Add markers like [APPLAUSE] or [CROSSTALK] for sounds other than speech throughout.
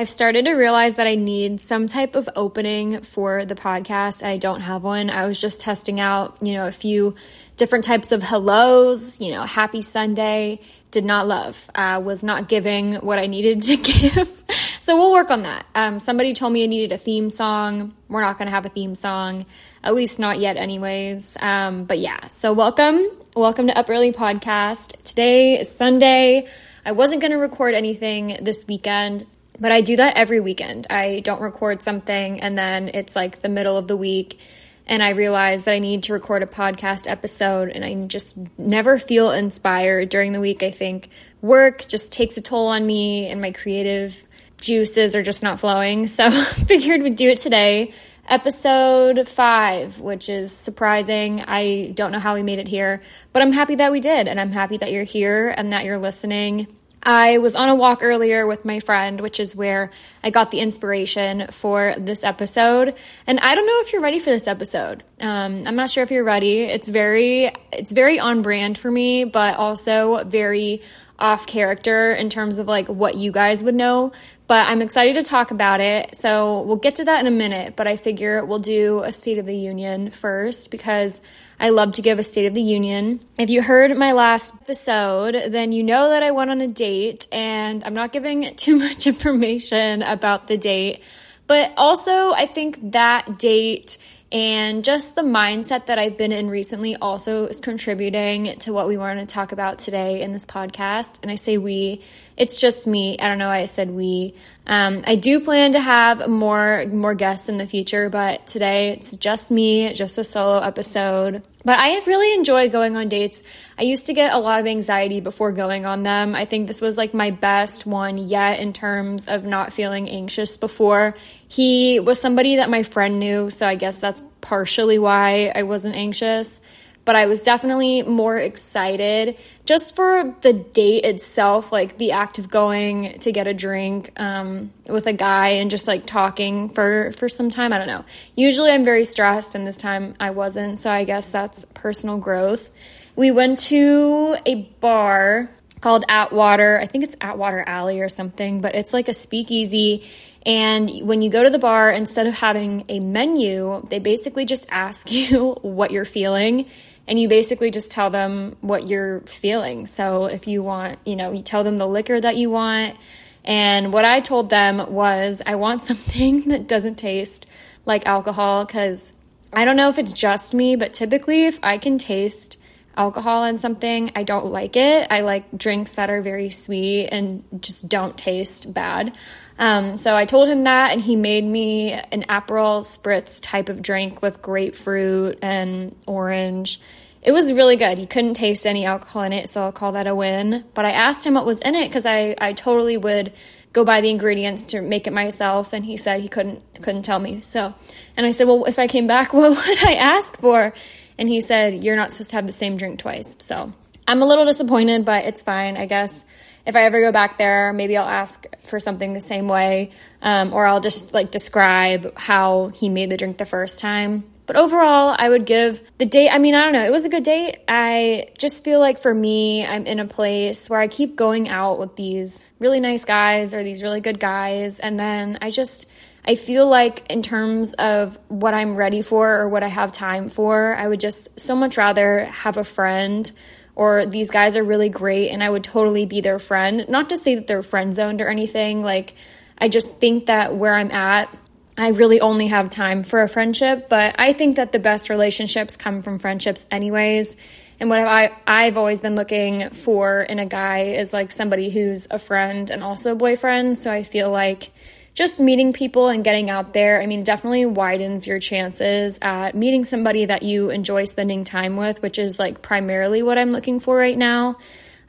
I've started to realize that I need some type of opening for the podcast. and I don't have one. I was just testing out, you know, a few different types of hellos, you know, happy Sunday, did not love, uh, was not giving what I needed to [LAUGHS] give. so we'll work on that. Um, somebody told me I needed a theme song. We're not going to have a theme song, at least not yet, anyways. Um, but yeah, so welcome. Welcome to Up Early Podcast. Today is Sunday. I wasn't going to record anything this weekend. But I do that every weekend. I don't record something and then it's like the middle of the week and I realize that I need to record a podcast episode and I just never feel inspired during the week. I think work just takes a toll on me and my creative juices are just not flowing. So [LAUGHS] figured we'd do it today. Episode five, which is surprising. I don't know how we made it here, but I'm happy that we did. And I'm happy that you're here and that you're listening. I was on a walk earlier with my friend, which is where I got the inspiration for this episode. And I don't know if you're ready for this episode. Um, I'm not sure if you're ready. It's very, it's very on brand for me, but also very off character in terms of like what you guys would know. But I'm excited to talk about it. So we'll get to that in a minute. But I figure we'll do a State of the Union first because I love to give a State of the Union. If you heard my last episode, then you know that I went on a date, and I'm not giving [LAUGHS] too much information about the date. But also, I think that date and just the mindset that I've been in recently also is contributing to what we want to talk about today in this podcast. And I say we, it's just me. I don't know why I said we. Um, I do plan to have more more guests in the future, but today it's just me, just a solo episode. But I have really enjoyed going on dates. I used to get a lot of anxiety before going on them. I think this was like my best one yet in terms of not feeling anxious before. He was somebody that my friend knew, so I guess that's partially why I wasn't anxious but I was definitely more excited just for the date itself, like the act of going to get a drink um, with a guy and just like talking for for some time. I don't know. Usually I'm very stressed, and this time I wasn't, so I guess that's personal growth. We went to a bar called Atwater. I think it's Atwater Alley or something, but it's like a speakeasy. And when you go to the bar, instead of having a menu, they basically just ask [LAUGHS] you what you're feeling and you basically just tell them what you're feeling. So if you want, you know, you tell them the liquor that you want. And what I told them was, I want [LAUGHS] something that doesn't taste like alcohol because I don't know if it's just me, but typically if I can taste alcohol in something, I don't like it. I like drinks that are very sweet and just don't taste bad. Um, so I told him that, and he made me an Aperol spritz type of drink with grapefruit and orange. It was really good. He couldn't taste any alcohol in it, so I'll call that a win. But I asked him what was in it because I, I totally would go buy the ingredients to make it myself, and he said he couldn't couldn't tell me. So, and I said, well, if I came back, [LAUGHS] what would I ask for? And he said, you're not supposed to have the same drink twice. So I'm a little disappointed, but it's fine, I guess if I ever go back there, maybe I'll ask for something the same way, um, or I'll just like describe how he made the drink the first time. But overall, I would give the date. I mean, I don't know. It was a good date. I just feel like for me, I'm in a place where I keep going out with these really nice guys or these really good guys. And then I just, I feel like in terms of what I'm ready for or what I have time for, I would just so much rather have a friend or these guys are really great and I would totally be their friend. Not to say that they're friend zoned or anything. Like, I just think that where I'm at, I really only have time for a friendship, but I think that the best relationships come from friendships, anyways. And what I, I've always been looking for in a guy is like somebody who's a friend and also a boyfriend. So I feel like just meeting people and getting out there, I mean, definitely widens your chances at meeting somebody that you enjoy spending time with, which is like primarily what I'm looking for right now.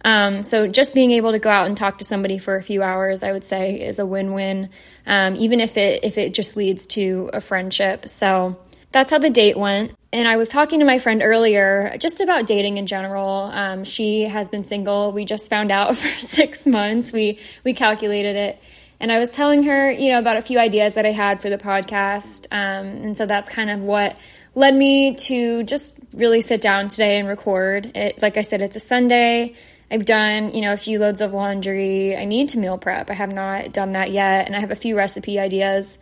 Um, so just being able to go out and talk to somebody for a few hours, I would say, is a win-win. Um, even if it if it just leads to a friendship. So that's how the date went. And I was talking to my friend earlier just about dating in general. Um, she has been single. We just found out [LAUGHS] for six months. We we calculated it and I was telling her, you know, about a few ideas that I had for the podcast. Um, and so that's kind of what led me to just really sit down today and record it. Like I said, it's a Sunday. I've done, you know, a few loads of laundry. I need to meal prep. I have not done that yet. And I have a few recipe ideas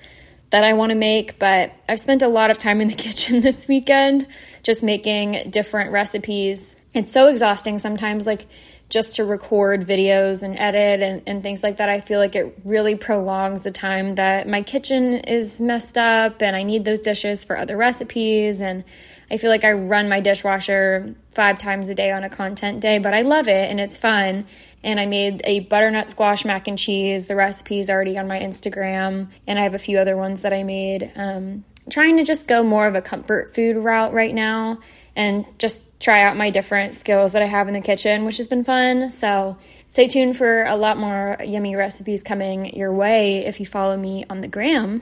that I want to make, but I've spent a lot of time in the [LAUGHS] kitchen this weekend just making different recipes. It's so exhausting sometimes, like just to record videos and edit and, and things like that. I feel like it really prolongs the time that my kitchen is messed up and I need those dishes for other recipes. And I feel like I run my dishwasher five times a day on a content day, but I love it and it's fun. And I made a butternut squash mac and cheese. The recipe is already on my Instagram, and I have a few other ones that I made. Um, trying to just go more of a comfort food route right now and just try out my different skills that I have in the kitchen, which has been fun. So stay tuned for a lot more yummy recipes coming your way if you follow me on the gram.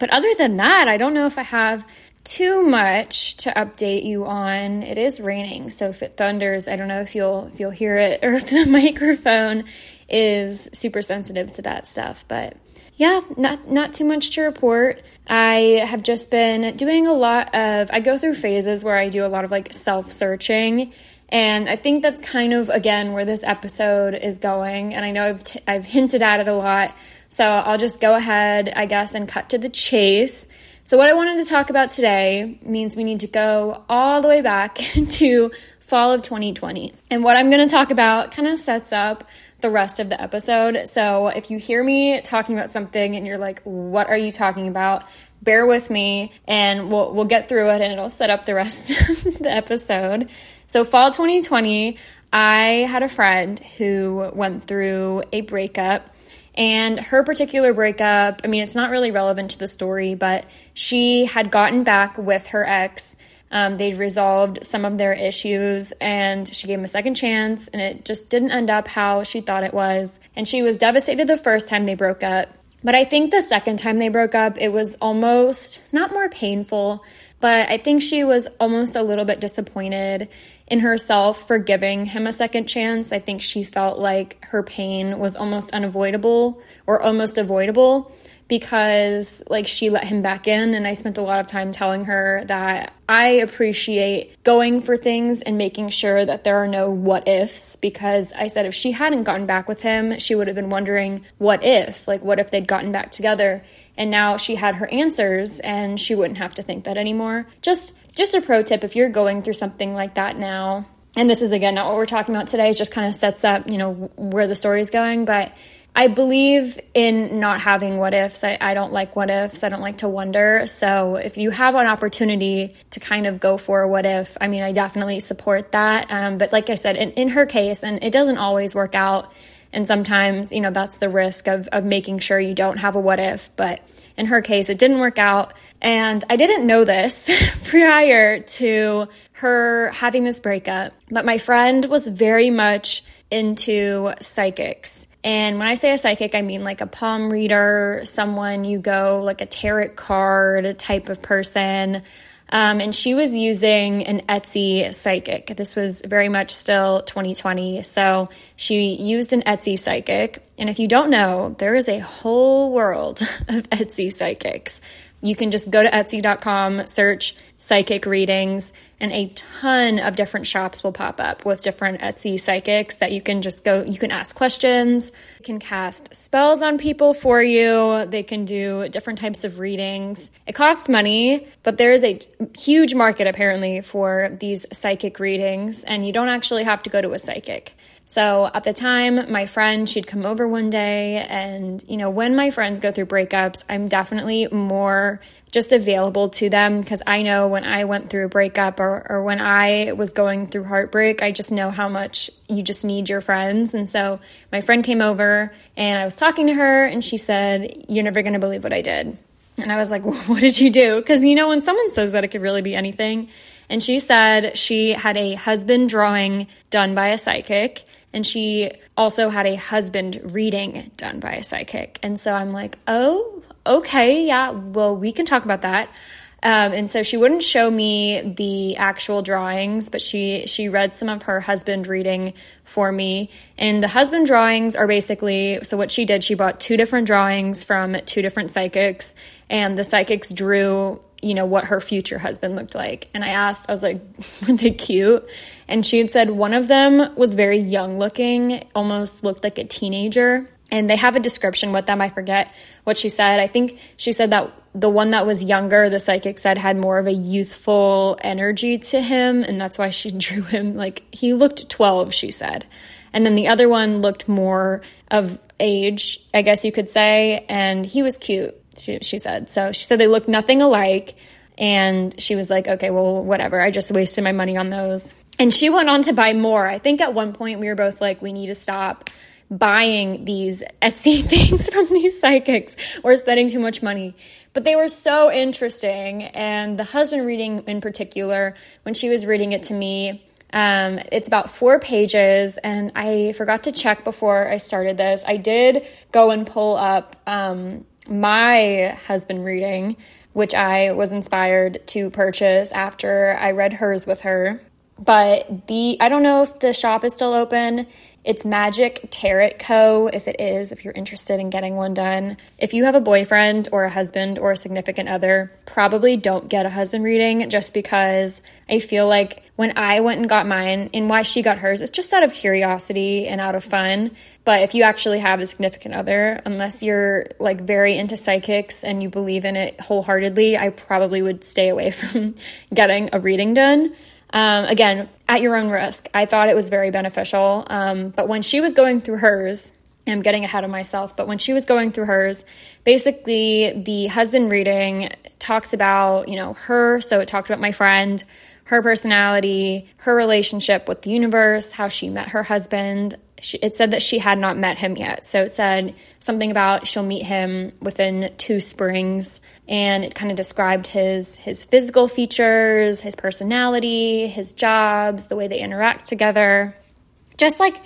But other than that, I don't know if I have too much to update you on. It is raining, so if it thunders, I don't know if you'll if you'll hear it [LAUGHS] or if the microphone is super sensitive to that stuff. But yeah, not not too much to report. I have just been doing a lot of I go through phases where I do a lot of like self-searching and I think that's kind of again where this episode is going and I know I've t- I've hinted at it a lot. So I'll just go ahead, I guess, and cut to the chase. So, what I wanted to talk about today means we need to go all the way back [LAUGHS] to fall of 2020. And what I'm going to talk about kind of sets up the rest of the episode. So, if you hear me talking about something and you're like, what are you talking about? Bear with me and we'll, we'll get through it and it'll set up the rest [LAUGHS] of the episode. So, fall 2020, I had a friend who went through a breakup and her particular breakup, I mean, it's not really relevant to the story, but she had gotten back with her ex. Um, they'd resolved some of their issues and she gave him a second chance, and it just didn't end up how she thought it was. And she was devastated the first time they broke up. But I think the second time they broke up, it was almost not more painful, but I think she was almost a little bit disappointed in herself for giving him a second chance. I think she felt like her pain was almost unavoidable or almost avoidable because like she let him back in and I spent a lot of time telling her that I appreciate going for things and making sure that there are no what ifs because I said if she hadn't gotten back with him, she would have been wondering what if, like what if they'd gotten back together and now she had her answers and she wouldn't have to think that anymore. Just just a pro tip if you're going through something like that now. And this is again not what we're talking about today, it just kind of sets up, you know, where the story's going, but I believe in not having what ifs. I, I, don't like what ifs. I don't like to wonder. So if you have an opportunity to kind of go for a what if, I mean, I definitely support that. Um, but like I said, in, in her case, and it doesn't always work out. And sometimes, you know, that's the risk of, of making sure you don't have a what if. But in her case, it didn't work out. And I didn't know this [LAUGHS] prior to her having this breakup. But my friend was very much into psychics. And when I say a psychic, I mean like a palm reader, someone you go like a tarot card type of person. Um, and she was using an Etsy psychic. This was very much still 2020. So she used an Etsy psychic. And if you don't know, there is a whole world [LAUGHS] of Etsy psychics. You can just go to Etsy.com, search psychic readings, and a ton of different shops will pop up with different Etsy psychics that you can just go, you can ask questions, you can cast spells on people for you, they can do different types of readings. It costs money, but there is a huge market apparently for these psychic readings, and you don't actually have to go to a psychic. So at the time, my friend, she'd come over one day, and you know, when my friends go through breakups, I'm definitely more just available to them because I know when I went through a breakup or, or when I was going through heartbreak, I just know how much you just need your friends. And so my friend came over and I was talking to her, and she said, You're never going to believe what I did. And I was like, well, What did you do? Because you know, when someone says that, it could really be anything. And she said she had a husband drawing done by a psychic and she also had a husband reading done by a psychic. And so I'm like, oh, okay, yeah, well, we can talk about that. Um, and so she wouldn't show me the actual drawings, but she she read some of her husband reading for me. And the husband drawings are basically so what she did, she bought two different drawings from two different psychics, and the psychics drew you know what her future husband looked like. And I asked, I was like, [LAUGHS] were they cute? And she had said one of them was very young looking, almost looked like a teenager. And they have a description with them. I forget what she said. I think she said that the one that was younger, the psychic said, had more of a youthful energy to him. And that's why she [LAUGHS] drew him like he looked 12, she said. And then the other one looked more of age, I guess you could say. And he was cute, she, she said. So she said they looked nothing alike. And she was like, okay, well, whatever. I just wasted my money on those. And she went on to buy more. I think at one point we were both like, we need to stop buying these Etsy [LAUGHS] things from these psychics or spending too much money. But they were so interesting. And the husband reading in particular, when she was reading it to me, um, it's about four pages, and I forgot to check before I started this. I did go and pull up um, my husband reading, which I was inspired to purchase after I read hers with her. But the I don't know if the shop is still open. It's Magic Tarot Co. if it is, if you're interested in getting one done. If you have a boyfriend or a husband or a significant other, probably don't get a husband reading just because I feel like when I went and got mine and why she got hers, it's just out of curiosity and out of fun. But if you actually have a significant other, unless you're like very into psychics and you believe in it wholeheartedly, I probably would stay away [LAUGHS] from getting a reading done. Um, again, at your own risk. I thought it was very beneficial. Um, but when she was going through hers, I'm getting ahead of myself, but when she was going through hers, basically the husband reading talks about, you know, her. So it talked about my friend, her personality, her relationship with the universe, how she met her husband, she, it said that she had not met him yet. So it said something about she'll meet him within two springs, and it kind of described his his physical features, his personality, his jobs, the way they interact together, just like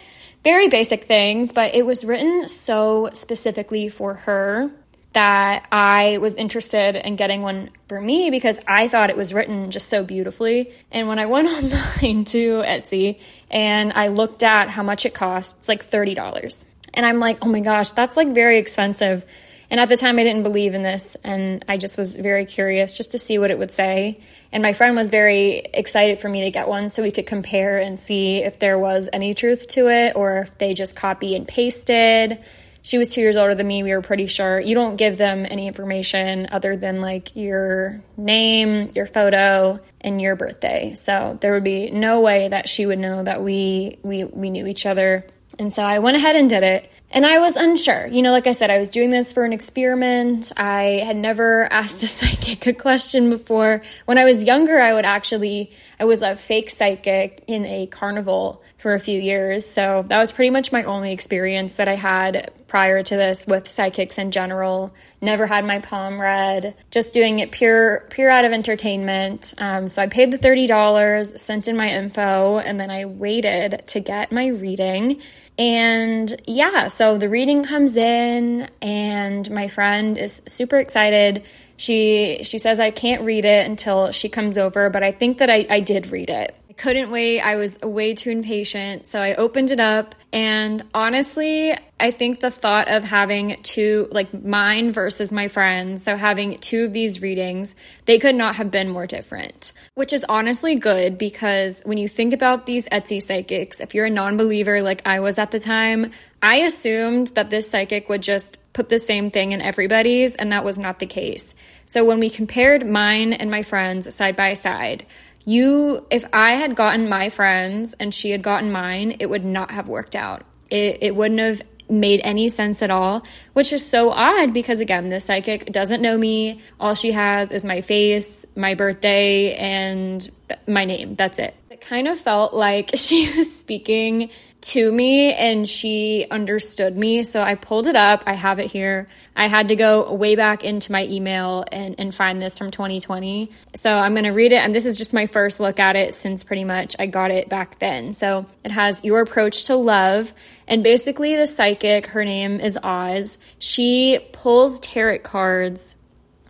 very basic things. But it was written so specifically for her that I was interested in getting one for me because I thought it was written just so beautifully. And when I went [LAUGHS] online to Etsy and I looked at how much it costs, it's like $30. And I'm like, oh my gosh, that's like very expensive. And at the time, I didn't believe in this, and I just was very curious just to see what it would say. And my friend was very excited for me to get one so we could compare and see if there was any truth to it or if they just copy and pasted she was two years older than me. We were pretty sure. You don't give them any information other than like your name, your photo, and your birthday. So there would be no way that she would know that we we we knew each other. And so I went ahead and did it. And I was unsure. You know, like I said, I was doing this for an experiment. I had never asked a [LAUGHS] psychic a question before. When I was younger, I would actually, I was a fake psychic in a carnival for a few years. So that was pretty much my only experience that I had prior to this with psychics in general. Never had my palm read, just doing it pure, pure out of entertainment. Um, so I paid the $30, sent in my info, and then I waited to get my reading. And yeah, so the reading comes in and my friend is super excited. She she says I can't read it until she comes over, but I think that I, I did read it couldn't wait. I was way too impatient. So I opened it up. And honestly, I think the thought of having two, like mine versus my friends, so having two of these readings, they could not have been more different, which is honestly good because when you think about these Etsy psychics, if you're a non believer like I was at the time, I assumed that this psychic would just put the same thing in everybody's, and that was not the case. So when we compared mine and my friends side by side, you if i had gotten my friends and she had gotten mine it would not have worked out. It, it wouldn't have made any sense at all which is so odd because again this psychic doesn't know me. All she has is my face my birthday and my name. That's it. It kind of felt like [LAUGHS] she was speaking to me and she understood me. So I pulled it up. I have it here. I had to go way back into my email and, and find this from 2020. So I'm going to read it. And this is just my first look at it since pretty much I got it back then. So it has your approach to love. And basically, the psychic, her name is Oz, she pulls tarot cards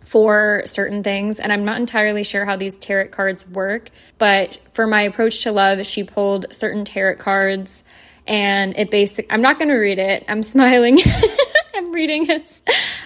for certain things. And I'm not entirely sure how these tarot cards work, but for my approach to love, she pulled certain tarot cards and it basic I'm not going to read it. I'm [LAUGHS] smiling. I'm reading this.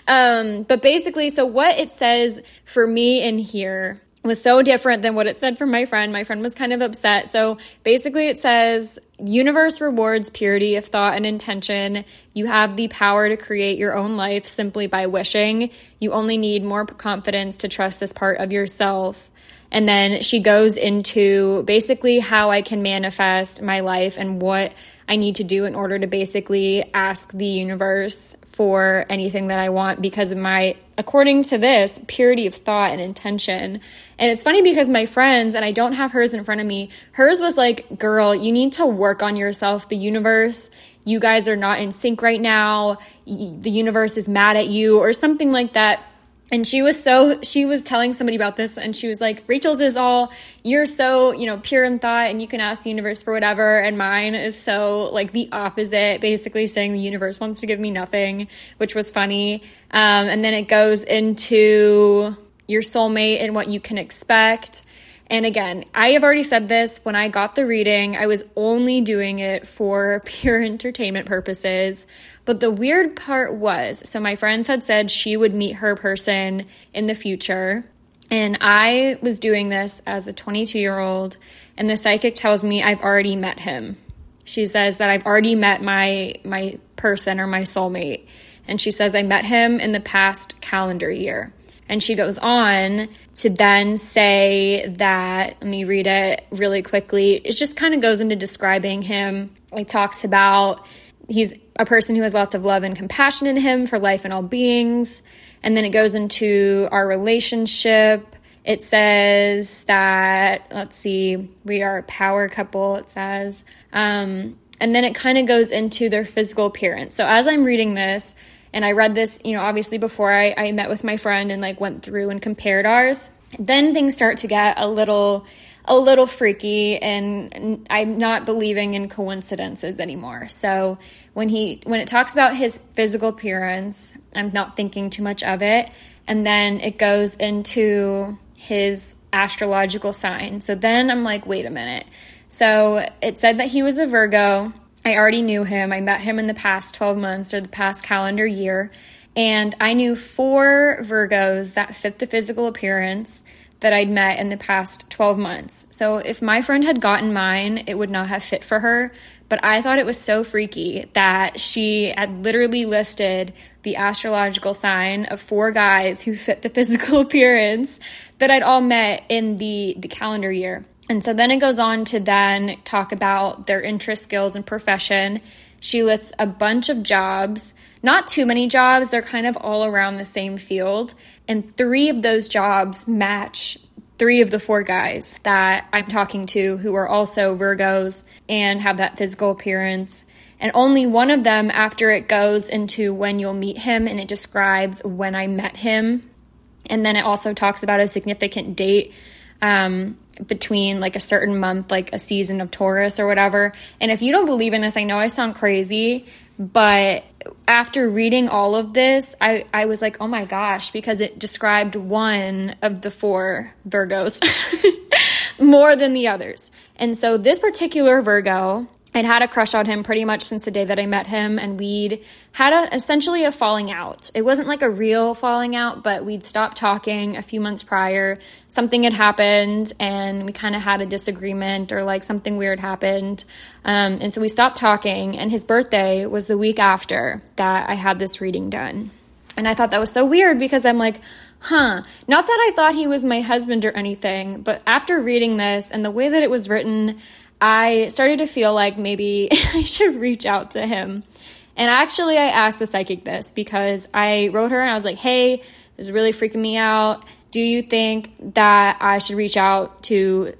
Um, but basically, so what it says for me in here was so different than what it said from my friend. My friend was kind of upset. So basically, it says universe rewards purity of thought and intention. You have the power to create your own life simply by wishing. You only need more confidence to trust this part of yourself. And then she goes into basically how I can manifest my life and what I need to do in order to basically ask the universe for anything that I want because of my, according to this, purity of thought and intention. And it's funny because my friends, and I don't have hers in front of me, hers was like, girl, you need to work on yourself. The universe, you guys are not in sync right now. The universe is mad at you, or something like that and she was so she was telling somebody about this and she was like rachel's is all you're so you know pure in thought and you can ask the universe for whatever and mine is so like the opposite basically saying the universe wants to give me nothing which was funny um, and then it goes into your soulmate and what you can expect and again, I have already said this when I got the reading, I was only doing it for [LAUGHS] pure entertainment purposes. But the weird part was so my friends had said she would meet her person in the future. And I was doing this as a 22 year old, and the psychic tells me I've already met him. She says that I've already met my my person or my soulmate. And she says I met him in the past calendar year. And she goes on to then say that, let me read it really quickly. It just kind of goes into describing him. It talks about he's a person who has lots of love and compassion in him for life and all beings. And then it goes into our relationship. It says that, let's see, we are a power couple, it says. Um, and then it kind of goes into their physical appearance. So as I'm reading this, and I read this, you know, obviously before I, I met with my friend and like went through and compared ours. Then things start to get a little a little freaky and I'm not believing in coincidences anymore. So when he when it talks about his physical appearance, I'm not thinking too much of it. And then it goes into his astrological sign. So then I'm like, wait a minute. So it said that he was a Virgo I already knew him. I met him in the past 12 months or the past calendar year. And I knew four Virgos that fit the physical appearance that I'd met in the past 12 months. So if my friend had gotten mine, it would not have fit for her. But I thought it was so freaky that she had literally listed the astrological sign of four guys who fit the [LAUGHS] physical appearance that I'd all met in the, the calendar year. And so then it goes on to then talk about their interest, skills, and profession. She lists a bunch of jobs, not too many jobs, they're kind of all around the same field. And three of those jobs match three of the four guys that I'm talking to who are also Virgos and have that physical appearance. And only one of them, after it goes into when you'll meet him and it describes when I met him. And then it also talks about a significant date um, between like a certain month, like a season of Taurus or whatever. And if you don't believe in this, I know I sound crazy, but after reading all of this, I, I was like, oh my gosh, because it described one of the four Virgos [LAUGHS] more than the others. And so this particular Virgo I'd had a crush on him pretty much since the day that I met him, and we'd had a, essentially a falling out. It wasn't like a real falling out, but we'd stopped talking a few months prior. Something had happened, and we kind of had a disagreement, or like something weird happened. Um, and so we stopped talking, and his birthday was the week after that I had this reading done. And I thought that was so weird because I'm like, huh, not that I thought he was my husband or anything, but after reading this and the way that it was written, I started to feel like maybe [LAUGHS] I should reach out to him. And actually, I asked the psychic this because I wrote her and I was like, hey, this is really freaking me out. Do you think that I should reach out to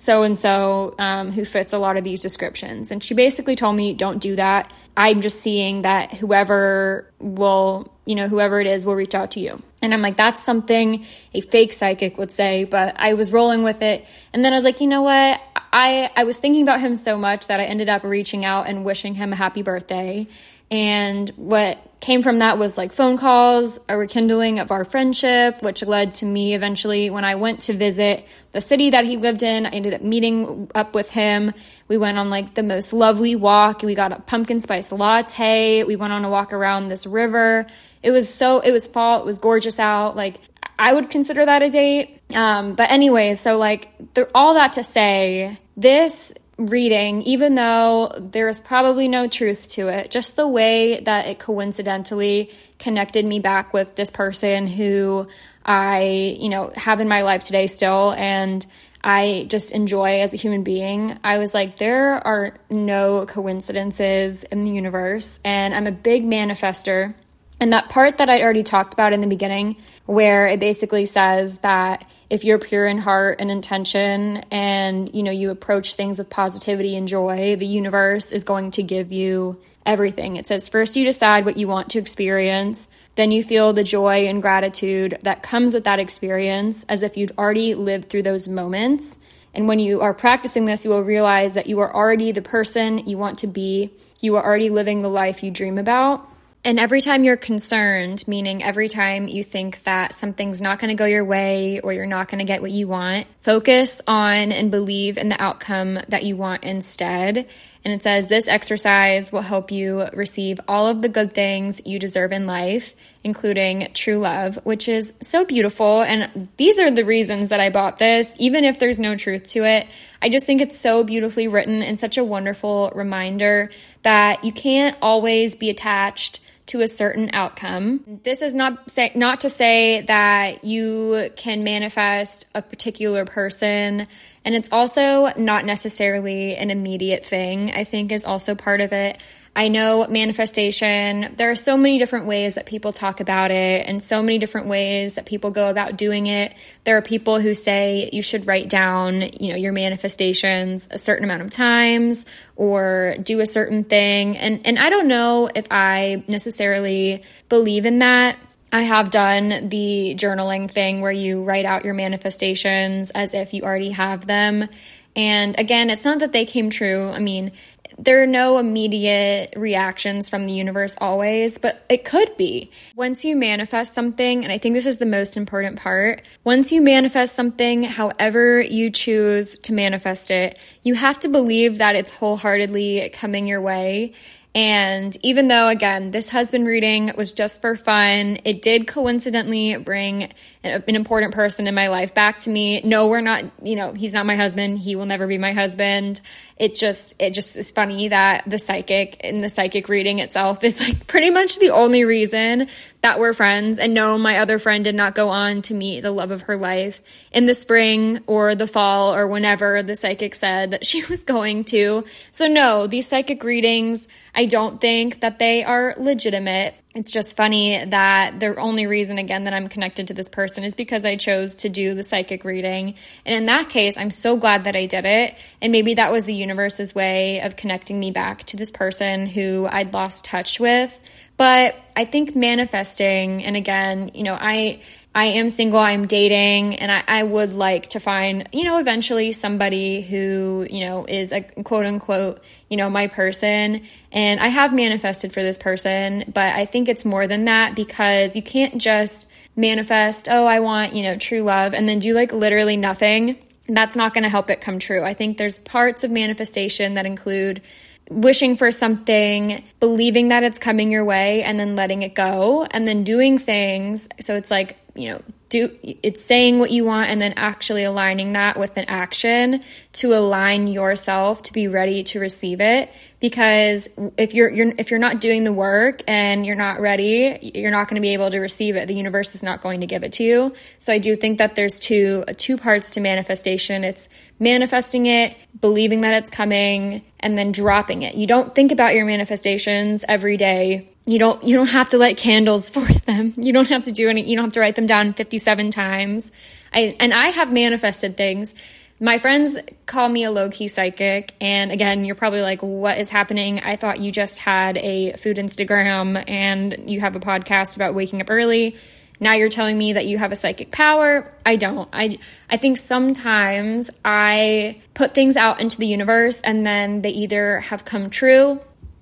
so and so who fits a lot of these descriptions? And she basically told me, don't do that. I'm just seeing that whoever will, you know, whoever it is will reach out to you. And I'm like, that's something a fake psychic would say, but I was rolling with it. And then I was like, you know what? I, I was thinking about him so much that I ended up reaching out and wishing him a happy birthday. And what came from that was like phone calls, a rekindling of our friendship, which led to me eventually when I went to visit the city that he lived in. I ended up meeting up with him. We went on like the most lovely walk. We got a pumpkin spice latte. We went on a walk around this river. It was so, it was fall. It was gorgeous out. Like I would consider that a date. Um, but anyway, so like all that to say, this reading, even though there's probably no truth to it, just the way that it coincidentally connected me back with this person who I, you know, have in my life today still and I just enjoy as a human being. I was like, there are no coincidences in the universe. And I'm a big manifester. And that part that I already talked about in the beginning, where it basically says that if you're pure in heart and intention and you know you approach things with positivity and joy the universe is going to give you everything. It says first you decide what you want to experience then you feel the joy and gratitude that comes with that experience as if you'd already lived through those moments. And when you are practicing this you will realize that you are already the person you want to be. You are already living the life you dream about and every time you're concerned, meaning every time you think that something's not going to go your way or you're not going to get what you want, focus on and believe in the outcome that you want instead. And it says this exercise will help you receive all of the good things you deserve in life, including true love, which is so beautiful. And these are the reasons that I bought this, even if there's no truth to it. I just think it's so beautifully written and such a wonderful reminder that you can't always be attached to a certain outcome. This is not say, not to say that you can manifest a particular person and it's also not necessarily an immediate thing. I think is also part of it. I know manifestation, there are so many different ways that people talk about it and so many different ways that people go about doing it. There are people who say you should write down, you know, your manifestations a certain amount of times or do a certain thing. And and I don't know if I necessarily believe in that. I have done the journaling thing where you write out your manifestations as if you already have them. And again, it's not that they came true. I mean, there are no immediate reactions from the universe always, but it could be. Once you manifest something, and I think this is the most important part, once you manifest something, however you choose to manifest it, you have to believe that it's wholeheartedly coming your way and even though, again, this husband reading was just for fun, it did coincidentally bring an, important person in my life back to me. No, we're not, you know, he's not my husband. He will never be my husband. It just, it just is funny that the psychic in the psychic reading itself is like pretty much the only reason that we're friends. And no, my other friend did not go on to meet the love of her life in the spring or the fall or whenever the psychic said that she [LAUGHS] was going to. So no, these psychic readings, I don't think that they are legitimate. It's just funny that the only reason, again, that I'm connected to this person is because I chose to do the psychic reading. And in that case, I'm so glad that I did it. And maybe that was the universe's way of connecting me back to this person who I'd lost touch with. But I think manifesting, and again, you know, I, I am single, I'm dating, and I, I, would like to find, you know, eventually somebody who, you know, is a quote unquote, you know, my person. And I have manifested for this person, but I think it's more than that because you can't just manifest, oh, I want, you know, true love, and then do like literally nothing. That's not going to help it come true. I think there's parts of manifestation that include wishing for something, believing that it's coming your way, and then letting it go, and then doing things. So it's like, you know, do it's saying what you want and then actually aligning that with an action to align yourself to be ready to receive it. Because if you're, you're if you're not doing the work and you're not ready you're not going to be able to receive it. The universe is not going to give it to you. So i do think that there's two two parts to manifestation. It's manifesting it believing that it's coming and then dropping it. You don't think about your manifestations every day you don't you don't have to light candles [LAUGHS] for them. You don't have to do any you don't have to write them down 57 times. I and I have manifested things. My friends call me a low key psychic. And again, you're probably like, what is happening? I thought you just had a food Instagram and you have a podcast about waking up early. Now you're telling me that you have a psychic power. I don't. I, I think sometimes I put things out into the universe and then they either have come true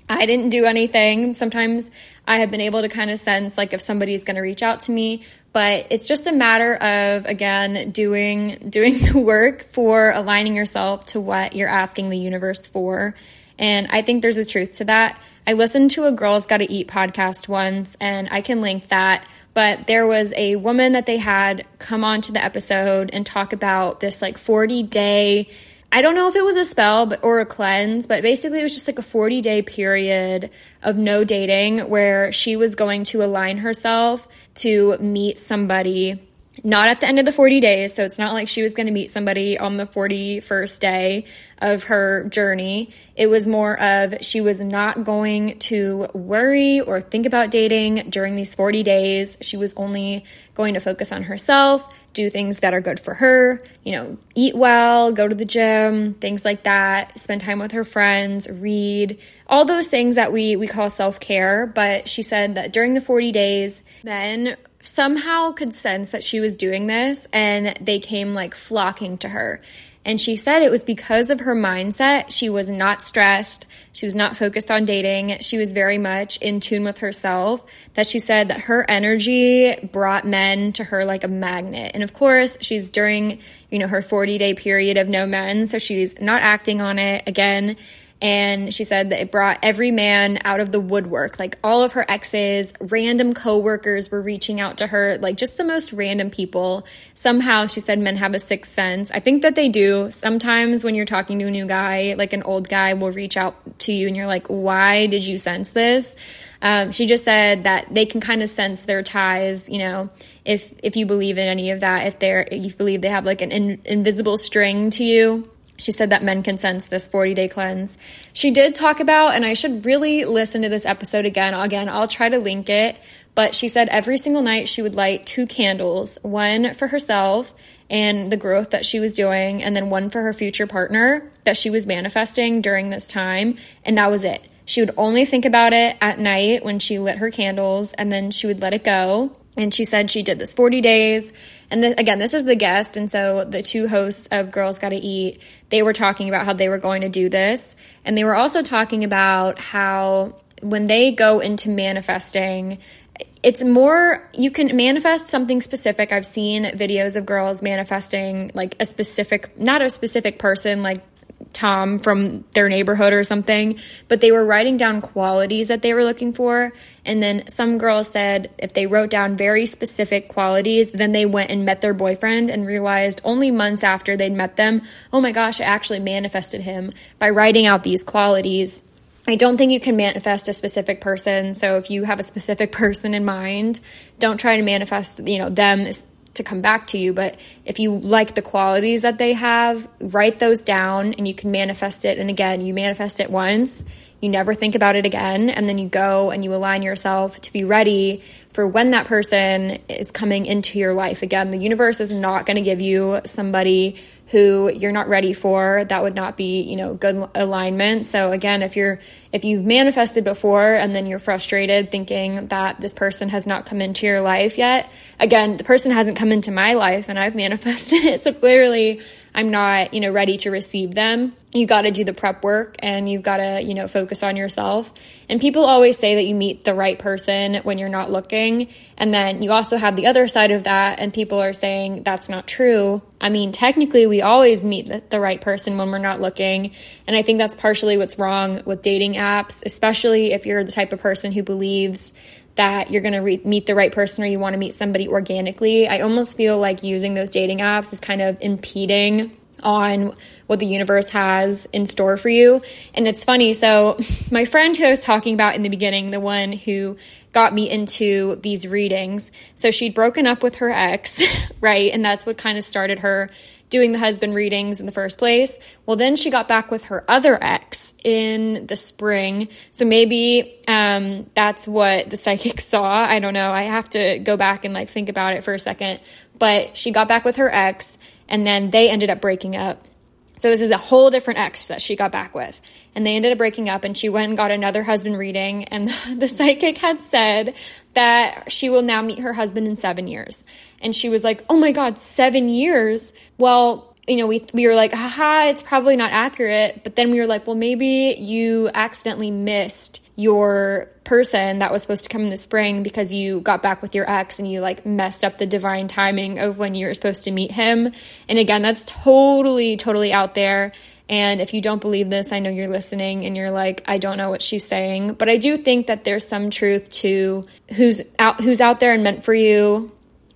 I didn't do anything. Sometimes I have been able to kind of sense like if somebody's going to reach out to me, but it's just a matter of again doing doing [LAUGHS] the work for aligning yourself to what you're asking the universe for. And I think there's a truth to that. I listened to a Girls Gotta Eat podcast once, and I can link that. But there was a woman that they had come on to the episode and talk about this like 40 day I don't know if it was a spell but, or a cleanse, but basically it was just like a 40 day period of no dating where she was going to align herself to meet somebody not at the end of the 40 days. So it's not like she was going to meet somebody on the 41st day of her journey. It was more of she was not going to worry or think about dating during these 40 days. She was only going to focus on herself, do things that are good for her, you know, eat well, go to the gym, things like that, spend time with her friends, read, all those things that we we call self-care, but she said that during the 40 days, men somehow could sense that she was doing this and they came like flocking to her. And she said it was because of her mindset. She was not stressed. She was not focused on dating. She was very much in tune with herself. That she said that her energy brought men to her like a magnet. And of course, she's during, you know, her 40 day period of no men. So she's not acting on it. Again, and she said that it brought every man out of the woodwork. Like all of her exes, random coworkers were reaching out to her, like just the most random people. Somehow she said men have a sixth sense. I think that they do. Sometimes when you're talking to a new guy, like an old guy will reach out to you and you're like, why did you sense this? Um, she just said that they can kind of sense their ties, you know, if if you believe in any of that, if they're if you believe they have like an in, invisible string to you she said that men can sense this 40 day cleanse. She did talk about, and I should really listen to this episode again. Again, I'll try to link it. But she said every single night she would light two candles one for herself and the growth that she was doing, and then one for her future partner that she was manifesting during this time. And that was it. She would only think about it at night when she lit her candles, and then she would let it go. And she said she did this 40 days. And the, again, this is the guest. And so the two hosts of Girls Gotta Eat, they were talking about how they were going to do this. And they were also talking about how when they go into manifesting, it's more you can manifest something specific. I've seen videos of girls manifesting like a specific, not a specific person, like Tom from their neighborhood or something, but they were writing down qualities that they were looking for. And then some girls said if they wrote down very specific qualities, then they went and met their boyfriend and realized only months after they'd met them, oh my gosh, I actually manifested him by writing out these qualities. I don't think you can manifest a specific person. So if you have a specific [LAUGHS] person in mind, don't try to manifest, you know, them to come back to you. But if you like the qualities that they have, write those down and you can manifest it. And again, you manifest it once, you never think about it again. And then you go and you align yourself to be ready for when that person is coming into your life. Again, the universe is not going to give you somebody who you're not ready for that would not be you know good alignment. So again if you're if you've manifested before and then you're frustrated thinking that this person has not come into your life yet again the person hasn't come into my life and i've [LAUGHS] manifested it. So clearly i'm not you know ready to receive them you got to do the prep work and you've got to, you know, focus on yourself. And people always say that you meet the right person when you're not looking. And then you also have the other side of that, and people are saying that's not true. I mean, technically, we always meet the right person when we're not looking. And I think that's partially what's wrong with dating apps, especially if you're the type of person who believes that you're going to re- meet the right person or you want to meet somebody organically. I almost feel like using those dating apps is kind of impeding on what the universe has in store for you. And it's funny. So, [LAUGHS] my friend who I was talking about in the beginning, the one who got me into these readings, so she'd broken up with her ex, [LAUGHS] right? And that's what kind of started her doing the husband readings in the first place. Well, then she got back with her other ex in the spring. So maybe um, that's what the [LAUGHS] psychic saw. I don't know. I have to go back and like think about it for a second. But she got back with her ex and then they ended up breaking up. So this is a whole different ex that she got back with. And they ended up breaking up and she went and got another husband reading and [LAUGHS] the psychic had said that she will now meet her husband in 7 years. And she was like, "Oh my god, 7 years?" Well, you know, we, we were like, haha, it's probably not accurate. But then we were like, well, maybe you accidentally missed your person that was supposed to come in the spring because you got back with your ex and you like messed up the divine timing of when you were supposed to meet him. And again, that's totally, totally out there. And if you don't believe this, I know you're listening and you're like, I don't know what she's saying. But I do think that there's some truth to who's out who's out there and meant for you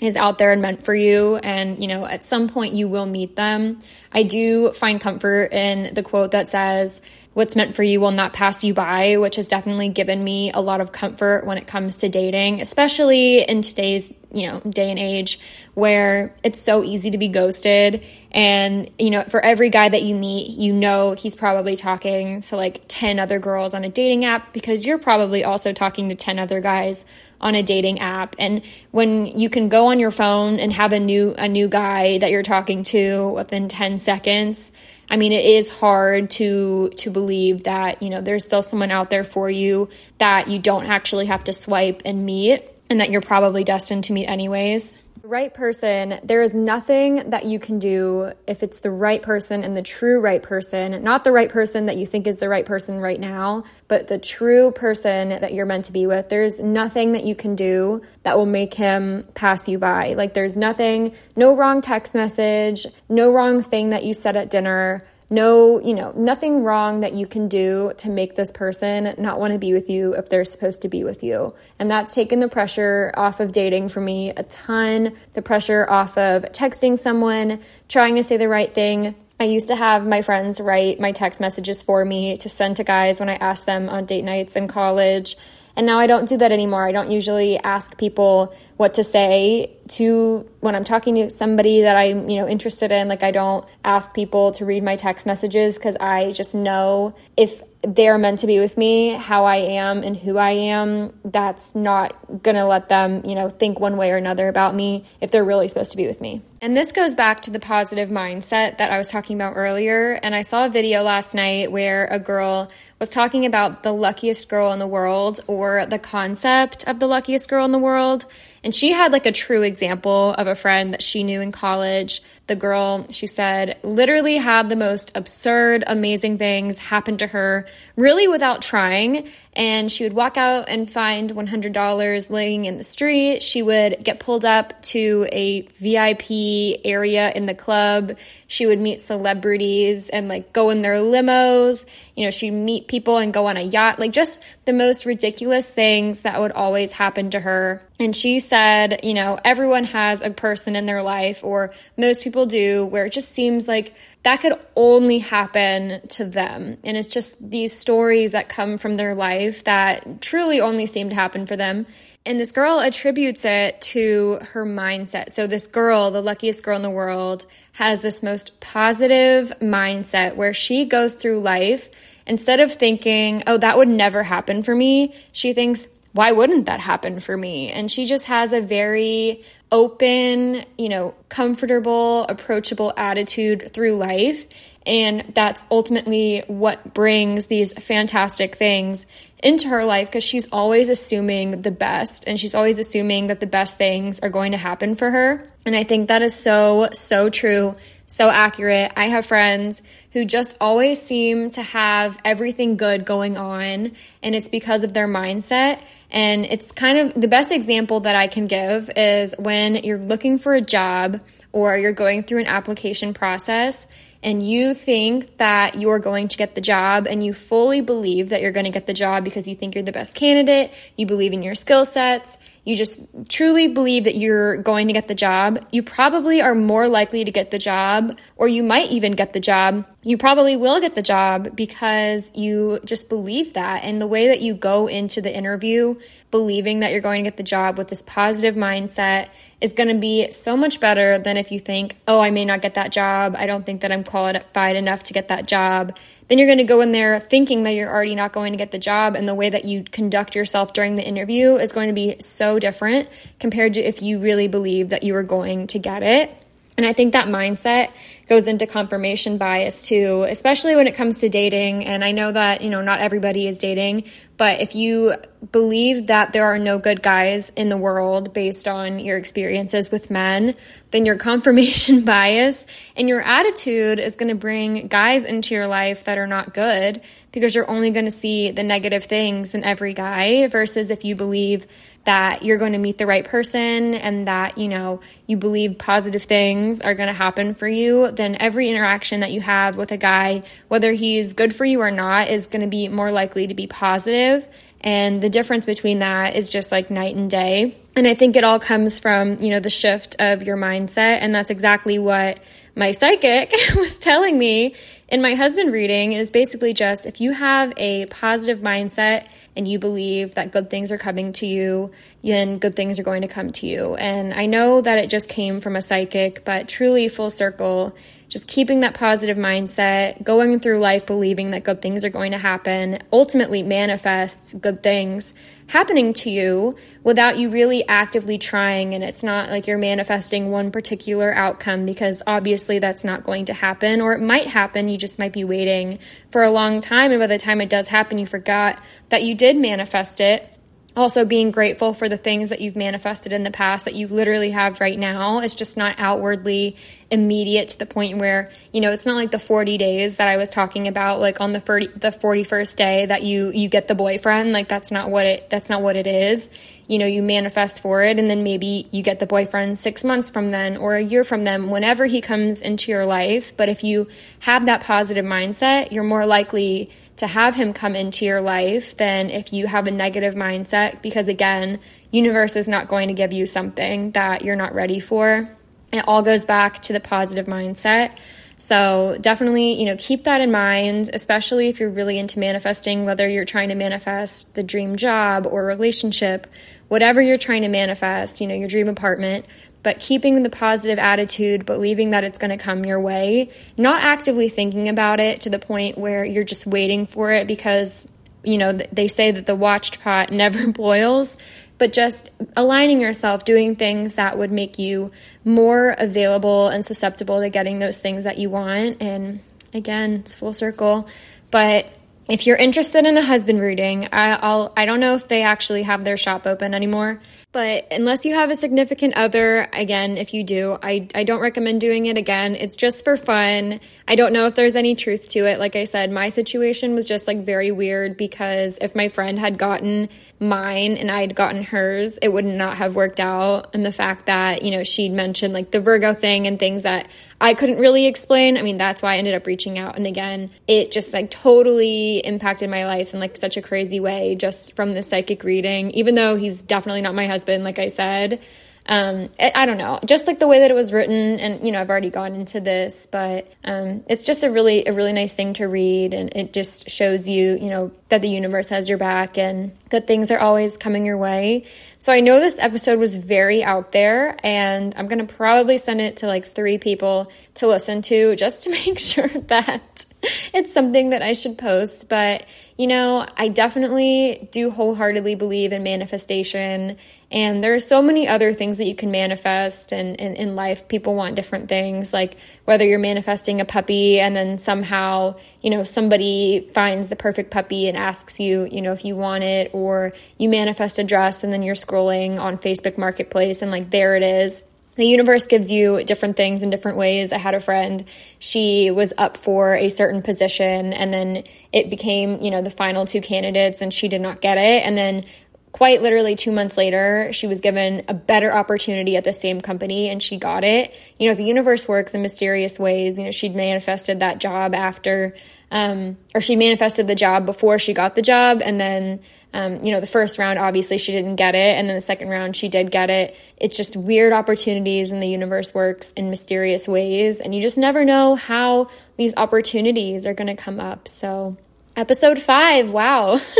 is out there and meant for you and you know at some point you will meet them. I do find comfort in the quote that says what's meant for you will not pass you by which has definitely given me a lot of comfort when it comes to dating especially in today's you know day and age where it's so easy to be ghosted. And you know for every guy that you meet you know he's probably talking to like 10 other girls on a dating app because you're probably also talking to 10 other guys on a dating app. And when you can go on your phone and have a new a new guy that you're talking to within 10 seconds I mean it is hard to to believe that you know there's still someone out there for you that you don't actually have to swipe and meet and that you're probably destined to meet anyways right person, there is nothing that you can do if it's the right person and the true right person, not the right person that you think is the right person right now, but the true person that you're meant to be with. There's nothing that you can do that will make him pass you by. Like, there's nothing, no wrong text message, no wrong thing that you said at dinner no, you know, nothing wrong that you can do to make this person not want to be with you if they're supposed to be with you. And that's taken the pressure off of dating for me a ton, the pressure off of texting someone, trying to say the right thing. I used to have my friends write my text messages for me to send to guys when I asked them on date nights in college. And now I don't do that anymore. I don't usually ask people what to say to when I'm talking to somebody that I'm, you know, interested in. Like I don't ask people to read my text messages cuz I just know if they're meant to be with me, how I am and who I am, that's not going to let them, you know, think one way or another about me if they're really supposed to be with me. And this goes back to the positive mindset that I was talking about earlier. And I saw a video last night where a girl was talking about the luckiest girl in the world or the concept of the luckiest girl in the world. And she had like a true example of a friend that she knew in college. The girl, she said, literally had the most absurd, amazing things happen to her, really without trying. And she would walk out and find $100 laying in the street. She would get pulled up to a VIP area in the club. She would meet celebrities and like go in their limos. You know, she'd meet people and go on a yacht. Like just the most ridiculous things that would always happen to her. And she said, you know, everyone has a person in their life, or most people do, where it just seems like that could only happen to them. And it's just these stories that come from their life that truly only seem to happen for them. And this girl attributes it to her mindset. So, this girl, the luckiest girl in the world, has this most positive mindset where she goes through life instead of thinking, oh, that would never happen for me, she thinks, why wouldn't that happen for me? And she just has a very open, you know, comfortable, approachable attitude through life. And that's ultimately what brings these fantastic things into her life because she's always assuming the best and she's always assuming that the best things are going to happen for her. And I think that is so, so true, so accurate. I have friends who just always seem to have everything good going on, and it's because of their mindset. And it's kind of the best example that I can give is when you're looking for a job or you're going through an application process and you think that you're going to get the job and you fully believe that you're going to get the job because you think you're the best candidate, you believe in your skill sets, you just truly believe that you're going to get the job, you probably are more likely to get the job, or you might even get the job. You probably will get the job because you just believe that. And the way that you go into the interview, believing that you're going to get the job with this positive mindset, is going to be so much better than if you think, oh, I may not get that job. I don't think that I'm qualified enough to get that job then you're going to go in there thinking that you're already not going to get the job and the way that you conduct yourself during the interview is going to be so different compared to if you really believe that you were going to get it. And I think that mindset goes into confirmation bias too, especially when it comes to dating. And I know that, you know, not everybody is dating, But if you believe that there are no good guys in the world based on your experiences with men, then your [LAUGHS] confirmation bias and your attitude is going to bring guys into your life that are not good because you're only going to see the negative things in every guy versus if you believe that you're going to meet the right person and that, you know, you believe positive things are going to happen for you, then every interaction that you have with a guy, whether he's good for you or not, is going to be more likely to be positive. And the difference between that is just like night and day. And I think it all comes from, you know, the shift of your mindset. And that's exactly what my psychic [LAUGHS] was telling me in my husband reading. It was basically just if you have a positive mindset and you believe that good things are coming to you, then good things are going to come to you. And I know that it just came from a psychic, but truly full circle, just keeping that positive mindset, going through life believing that good things are going to happen, ultimately manifests good things happening to you without you really actively trying. And it's not like you're manifesting one particular outcome because obviously that's not going to happen, or it might happen. You just might be waiting for a long time. And by the time it does happen, you forgot that you did manifest it also being grateful for the things that you've manifested in the past that you literally have right now. It's just not outwardly immediate to the point where you know it's not like the 40 days that i was talking about like on the 30 the 41st day that you you get the boyfriend. Like that's not what it that's not what it is. You know you manifest for it and then maybe you get the boyfriend 6 months from then or a year from then whenever he comes into your life. But if you have that positive mindset you're more likely to have him come into your life than if you have a negative mindset because again, universe is not going to give you something that you're not ready for. It all goes back to the positive mindset. So definitely, you know, keep that in mind, especially if you're really into manifesting, whether you're trying to manifest the dream job or relationship, whatever you're trying to manifest, you know, your dream apartment, but keeping the positive attitude, believing that it's going to come your way, not actively thinking about it to the point where you're just waiting for it because, you know, they say that the watched pot [LAUGHS] never boils, but just aligning yourself, doing things that would make you more available and susceptible to getting those things that you want. And again, it's full circle. But if you're interested in a husband reading, I, I'll, I don't know if they actually have their shop open anymore. But unless you have a significant other, again, if you do, I, I don't recommend doing it again. It's just for fun. I don't know if there's any truth to it. Like I said, my situation was just like very weird because if my friend had gotten mine and I'd gotten hers, it would not have worked out. And the fact that, you know, she'd mentioned like the Virgo thing and things that I couldn't really explain. I mean, that's why I ended up reaching out. And again, it just like totally impacted my life in like such a crazy way just from the psychic reading, even though he's definitely not my husband like I said. Um, I, I, don't know, just like the way that it was written, and you know, I've already gone into this, but um, it's just a really, a really nice thing to read, and it just shows you, you know, that the universe has your back, and good things are always coming your way. So I know this episode was very out there, and I'm gonna probably send it to like three people to listen to just to [LAUGHS] make sure that it's something that I should post, but you know, I definitely do wholeheartedly believe in manifestation. And there are so many other things that you can manifest and in life. People want different things, like whether you're manifesting a puppy and then somehow, you know, somebody finds the perfect puppy and asks you, you know, if you want it, or you manifest a dress and then you're scrolling on Facebook Marketplace and like there it is the universe gives you different things in different ways. I had a friend, she was up for a certain position and then it became, you know, the final two candidates and she did not get it. And then quite literally two months later, she was given a better opportunity at the same company and she got it. You know, the universe works in mysterious ways. You know, she'd manifested that job after, um, or she manifested the job before she got the job and then um, you know, the first round, obviously, she didn't get it. And then the second round, she did get it. It's just weird opportunities, and the universe works in mysterious ways. And you just never know how these opportunities are going to come up. So, episode five, wow. [LAUGHS]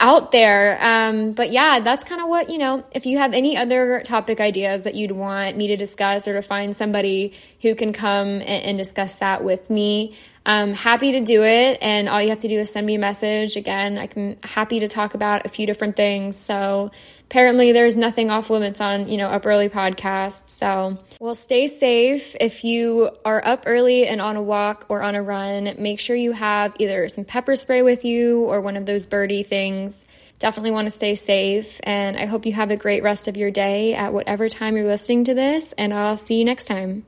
out there. Um, but yeah, that's kind of what, you know, if you have any other topic ideas that you'd want me to discuss or to find somebody who can come and, and discuss that with me, I'm happy to do it. And all you have to do is send me a message. Again, I can happy to talk about a few different things. So apparently there's nothing off limits on, you know, up early podcast. So, well, stay safe. If you are up early and on a walk or on a run, make sure you have either some pepper spray with you or one of those birdie things. Definitely want to stay safe. And I hope you have a great rest of your day at whatever time you're listening to this. And I'll see you next time.